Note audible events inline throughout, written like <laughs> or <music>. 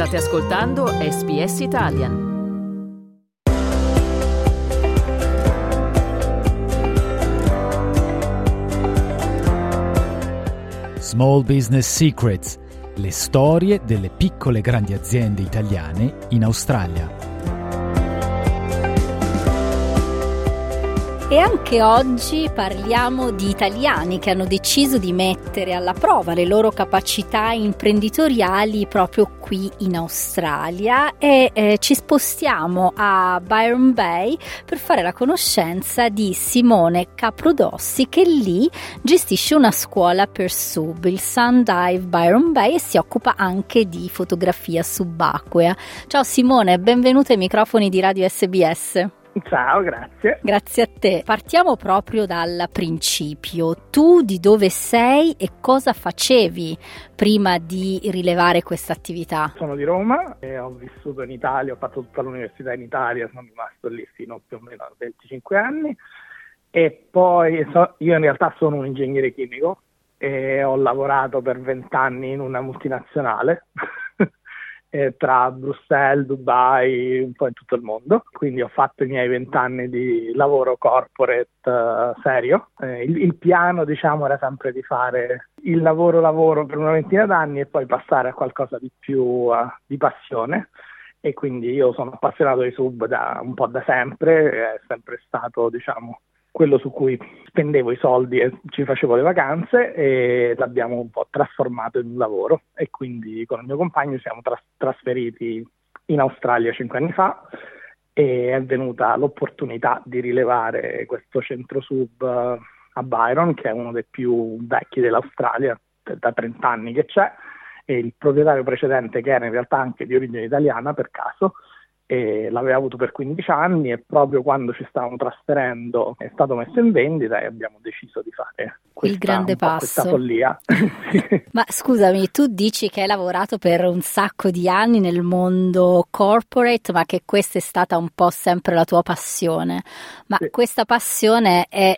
State ascoltando SBS Italian. Small Business Secrets, le storie delle piccole e grandi aziende italiane in Australia. E anche oggi parliamo di italiani che hanno deciso di mettere alla prova le loro capacità imprenditoriali proprio qui in Australia e eh, ci spostiamo a Byron Bay per fare la conoscenza di Simone Caprodossi che lì gestisce una scuola per sub, il Sun Dive Byron Bay e si occupa anche di fotografia subacquea. Ciao Simone, benvenuto ai microfoni di Radio SBS. Ciao, grazie. Grazie a te. Partiamo proprio dal principio. Tu di dove sei e cosa facevi prima di rilevare questa attività? Sono di Roma e ho vissuto in Italia, ho fatto tutta l'università in Italia, sono rimasto lì fino più o meno a 25 anni e poi so, io in realtà sono un ingegnere chimico e ho lavorato per 20 anni in una multinazionale eh, tra Bruxelles, Dubai, un po' in tutto il mondo. Quindi ho fatto i miei vent'anni di lavoro corporate uh, serio. Eh, il, il, piano, diciamo, era sempre di fare il lavoro-lavoro per una ventina d'anni e poi passare a qualcosa di più uh, di passione. E quindi io sono appassionato di sub da un po' da sempre, è sempre stato, diciamo, quello su cui spendevo i soldi e ci facevo le vacanze e l'abbiamo un po' trasformato in un lavoro. E quindi con il mio compagno siamo tras- trasferiti in Australia cinque anni fa e è venuta l'opportunità di rilevare questo centro sub eh, a Byron che è uno dei più vecchi dell'Australia da 30 anni che c'è e il proprietario precedente che era in realtà anche di origine italiana per caso e l'aveva avuto per 15 anni e proprio quando ci stavamo trasferendo è stato messo in vendita e abbiamo deciso di fare questa, il grande passo. follia. <laughs> <laughs> Ma scusami, tu dici che hai lavorato per un sacco di anni nel mondo corporate, ma che questa è stata un po' sempre la tua passione. Ma sì. questa passione è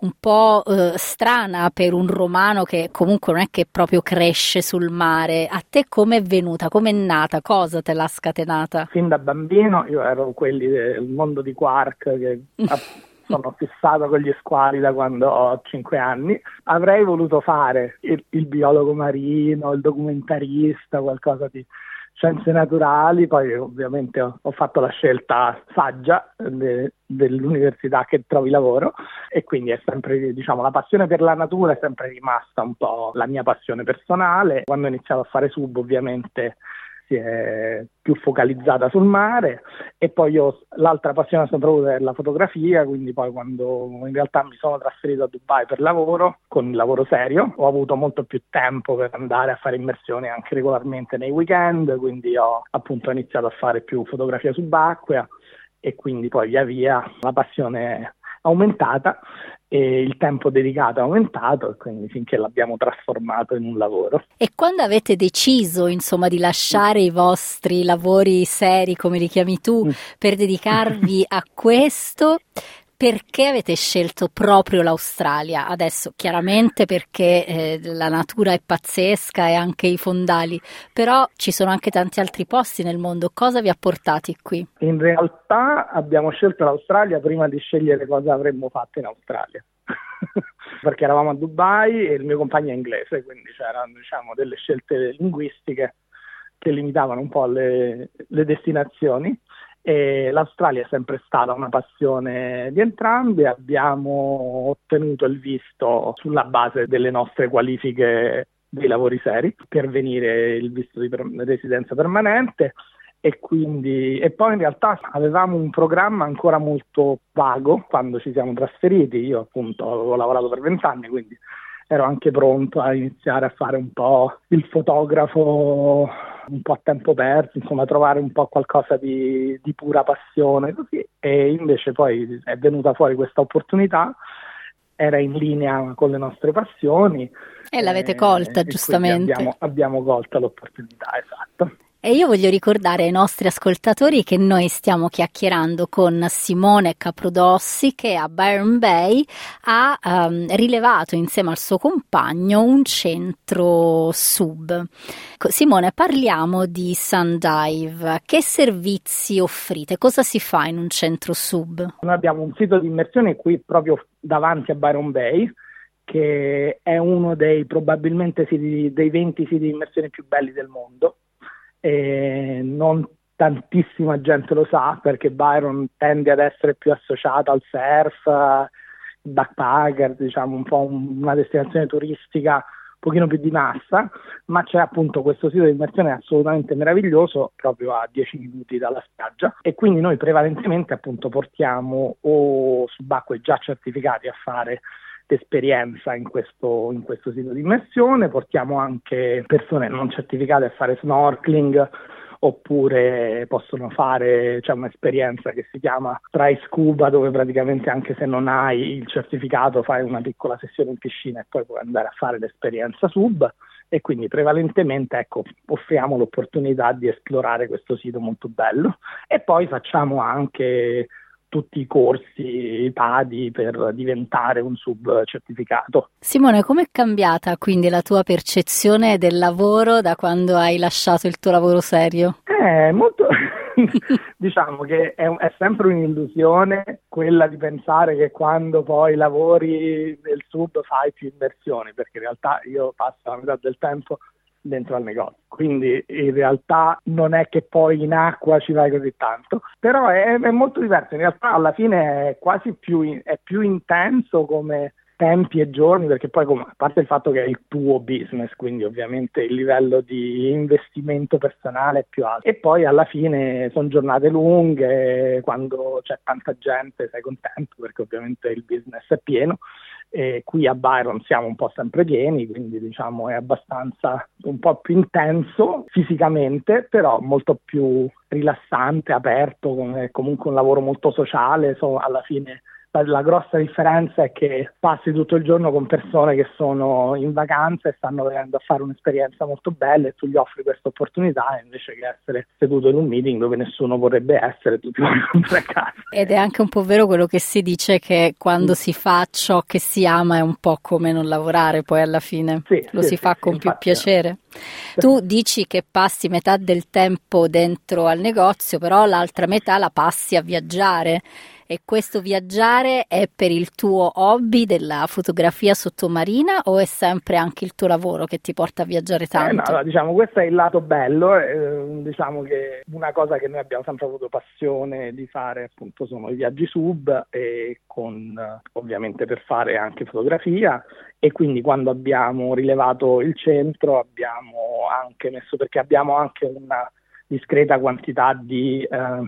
un po' eh, strana per un romano che comunque non è che proprio cresce sul mare. A te come è venuta? Come è nata? Cosa te l'ha scatenata? Fin da bambino io ero quelli del mondo di Quark che <laughs> sono fissato con gli squali da quando ho 5 anni. Avrei voluto fare il, il biologo marino, il documentarista, qualcosa di scienze naturali, poi ovviamente ho, ho fatto la scelta saggia de, dell'università che trovi lavoro e quindi è sempre, diciamo, la passione per la natura è sempre rimasta un po' la mia passione personale. Quando ho iniziato a fare sub ovviamente si è più focalizzata sul mare e poi io l'altra passione sempre avuto è la fotografia, quindi poi quando in realtà mi sono trasferito a Dubai per lavoro, con il lavoro serio, ho avuto molto più tempo per andare a fare immersioni anche regolarmente nei weekend, quindi ho appunto iniziato a fare più fotografia subacquea e quindi poi via via la passione è aumentata e il tempo dedicato è aumentato e quindi finché l'abbiamo trasformato in un lavoro. E quando avete deciso insomma di lasciare i vostri lavori seri come li chiami tu mm. per dedicarvi a questo, perché avete scelto proprio l'Australia? Adesso chiaramente perché eh, la natura è pazzesca e anche i fondali, però ci sono anche tanti altri posti nel mondo. Cosa vi ha portati qui? In realtà abbiamo scelto l'Australia prima di scegliere cosa avremmo fatto in Australia. <laughs> perché eravamo a Dubai e il mio compagno è inglese, quindi c'erano diciamo, delle scelte linguistiche che limitavano un po' le, le destinazioni e l'Australia è sempre stata una passione di entrambi, abbiamo ottenuto il visto sulla base delle nostre qualifiche dei lavori seri per venire il visto di residenza permanente. E quindi e poi in realtà avevamo un programma ancora molto vago quando ci siamo trasferiti, io appunto avevo lavorato per vent'anni quindi ero anche pronto a iniziare a fare un po' il fotografo un po' a tempo perso, insomma trovare un po' qualcosa di, di pura passione così. E invece poi è venuta fuori questa opportunità era in linea con le nostre passioni e l'avete colta eh, giustamente. abbiamo, abbiamo colto l'opportunità esatto E io voglio ricordare ai nostri ascoltatori che noi stiamo chiacchierando con Simone Caprodossi che a Byron Bay ha um, rilevato insieme al suo compagno un centro sub. Simone, parliamo di Sundive. Che servizi offrite? Cosa si fa in un centro sub? Noi abbiamo un sito di immersione qui proprio davanti a Byron Bay che è uno dei probabilmente siti, dei 20 siti di immersione più belli del mondo. E non tantissima gente lo sa perché Byron tende ad essere più associata al surf, backpacker, diciamo un po' una destinazione turistica un pochino più di massa, ma c'è appunto questo sito di immersione assolutamente meraviglioso proprio a 10 minuti dalla spiaggia. E quindi noi prevalentemente appunto portiamo o subacquei già certificati a fare esperienza in questo, in questo sito di immersione, portiamo anche persone non certificate a fare snorkeling oppure possono fare c'è un'esperienza che si chiama Try Scuba dove praticamente anche se non hai il certificato fai una piccola sessione in piscina e poi puoi andare a fare l'esperienza sub. E quindi prevalentemente ecco, offriamo l'opportunità di esplorare questo sito molto bello. E poi facciamo anche tutti i corsi PADI per diventare un sub certificato. Simone, com'è cambiata quindi la tua percezione del lavoro da quando hai lasciato il tuo lavoro serio? Eh, molto... <laughs> diciamo che è, è, sempre un'illusione quella di pensare che quando poi lavori nel sub fai più inversioni, perché in realtà io passo la metà del tempo dentro al negozio. Quindi in realtà non è che poi in acqua ci vai così tanto, però è, è molto diverso. In realtà alla fine è quasi più, è più intenso come tempi e giorni perché poi a parte il fatto che è il tuo business quindi ovviamente il livello di investimento personale è più alto. E poi alla fine sono giornate lunghe quando c'è tanta gente sei contento perché ovviamente il business è pieno. E qui a Byron siamo un po' sempre pieni, quindi diciamo è abbastanza un po' più intenso fisicamente, però molto più rilassante, aperto, comunque un lavoro molto sociale, so, alla fine la grossa differenza è che passi tutto il giorno con persone che sono in vacanza e stanno venendo a fare un'esperienza molto bella e tu gli offri questa opportunità invece che essere seduto in un meeting dove nessuno vorrebbe essere, tu ti vuoi a casa. Ed è anche un po' vero quello che si dice che quando mm. si fa ciò che si ama è un po' come non lavorare poi alla fine, sì, lo sì, si sì, fa con più infatti, piacere. Tu dici che passi metà del tempo dentro al negozio, però l'altra metà la passi a viaggiare e questo viaggiare è per il tuo hobby della fotografia sottomarina o è sempre anche il tuo lavoro che ti porta a viaggiare tanto? Eh no, diciamo questo è il lato bello, eh, diciamo che una cosa che noi abbiamo sempre avuto passione di fare appunto sono i viaggi sub e con ovviamente per fare anche fotografia e quindi quando abbiamo rilevato il centro abbiamo anche messo perché abbiamo anche una discreta quantità di eh,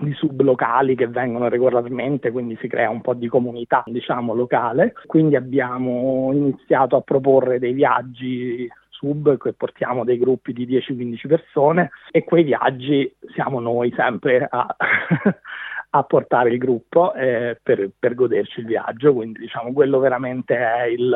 di sub locali che vengono regolarmente, quindi si crea un po' di comunità, diciamo, locale. Quindi abbiamo iniziato a proporre dei viaggi sub che portiamo dei gruppi di 10-15 persone e quei viaggi siamo noi sempre a, <laughs> a portare il gruppo eh, per, per, goderci il viaggio, quindi diciamo quello veramente è il,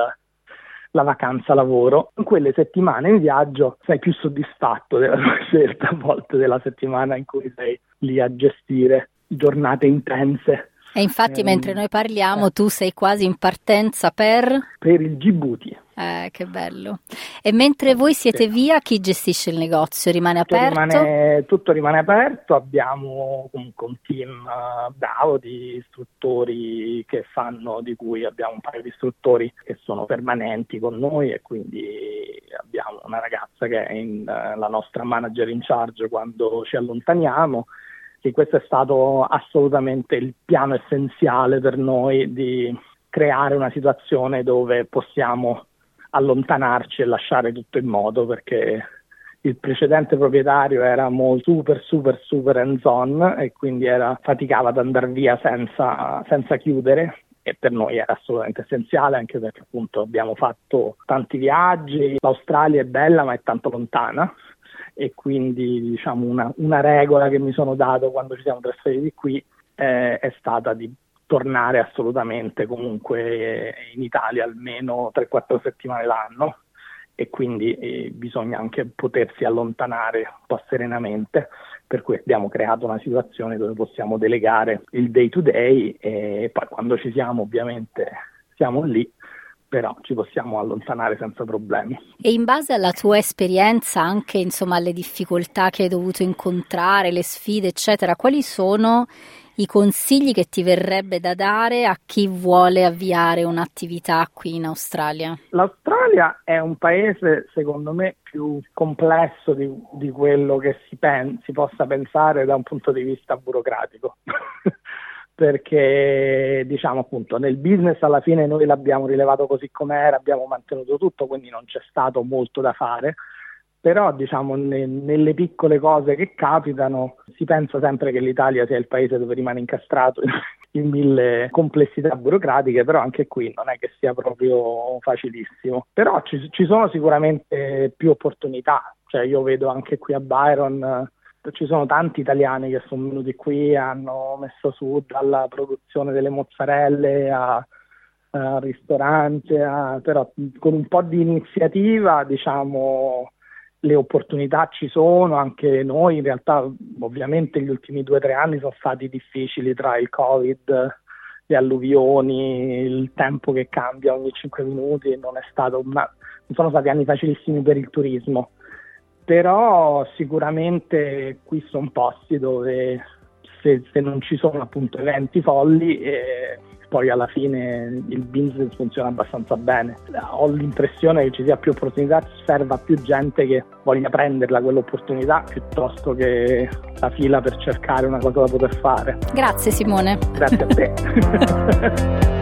la vacanza lavoro. In quelle settimane in viaggio sei più soddisfatto della <laughs> tua scelta a volte della settimana in cui sei lì a gestire giornate intense. E infatti eh, mentre noi parliamo eh. tu sei quasi in partenza per... Per il Djibouti. Eh, che bello. E mentre voi siete via, chi gestisce il negozio? Rimane aperto? Rimane, tutto rimane aperto, abbiamo comunque un team uh, bravo di istruttori che fanno, di cui abbiamo un paio di istruttori che sono permanenti con noi e quindi abbiamo una ragazza che è in, uh, la nostra manager in charge quando ci allontaniamo. E questo è stato assolutamente il piano essenziale per noi di creare una situazione dove possiamo allontanarci e lasciare tutto in modo perché il precedente proprietario era super super super hands on e quindi era, faticava ad andare via senza, senza chiudere e per noi era assolutamente essenziale anche perché appunto abbiamo fatto tanti viaggi, l'Australia è bella ma è tanto lontana e quindi diciamo una, una regola che mi sono dato quando ci siamo trasferiti qui eh, è stata di tornare assolutamente comunque in Italia almeno 3-4 settimane l'anno e quindi eh, bisogna anche potersi allontanare un po' serenamente, per cui abbiamo creato una situazione dove possiamo delegare il day to day e poi quando ci siamo ovviamente siamo lì però ci possiamo allontanare senza problemi. E in base alla tua esperienza, anche insomma alle difficoltà che hai dovuto incontrare, le sfide, eccetera, quali sono i consigli che ti verrebbe da dare a chi vuole avviare un'attività qui in Australia? L'Australia è un paese, secondo me, più complesso di, di quello che si, pen- si possa pensare da un punto di vista burocratico. <laughs> perché diciamo appunto nel business alla fine noi l'abbiamo rilevato così com'era, abbiamo mantenuto tutto, quindi non c'è stato molto da fare però diciamo ne, nelle piccole cose che capitano si pensa sempre che l'Italia sia il paese dove rimane incastrato in <laughs> mille complessità burocratiche, però anche qui non è che sia proprio facilissimo. Però ci, ci sono sicuramente più opportunità, cioè io vedo anche qui a Byron ci sono tanti italiani che sono venuti qui e hanno messo su dalla produzione delle mozzarelle a, a ristorante, a, però con un po' di iniziativa diciamo le opportunità ci sono, anche noi in realtà ovviamente gli ultimi due o tre anni sono stati difficili tra il Covid, le alluvioni, il tempo che cambia ogni cinque minuti, non, una, non sono stati anni facilissimi per il turismo, però sicuramente qui sono posti dove se, se non ci sono appunto eventi folli eh, poi alla fine il business funziona abbastanza bene. Ho l'impressione che ci sia più opportunità, serva più gente che voglia prenderla quell'opportunità piuttosto che la fila per cercare una cosa da poter fare. Grazie Simone. Grazie a te. <laughs>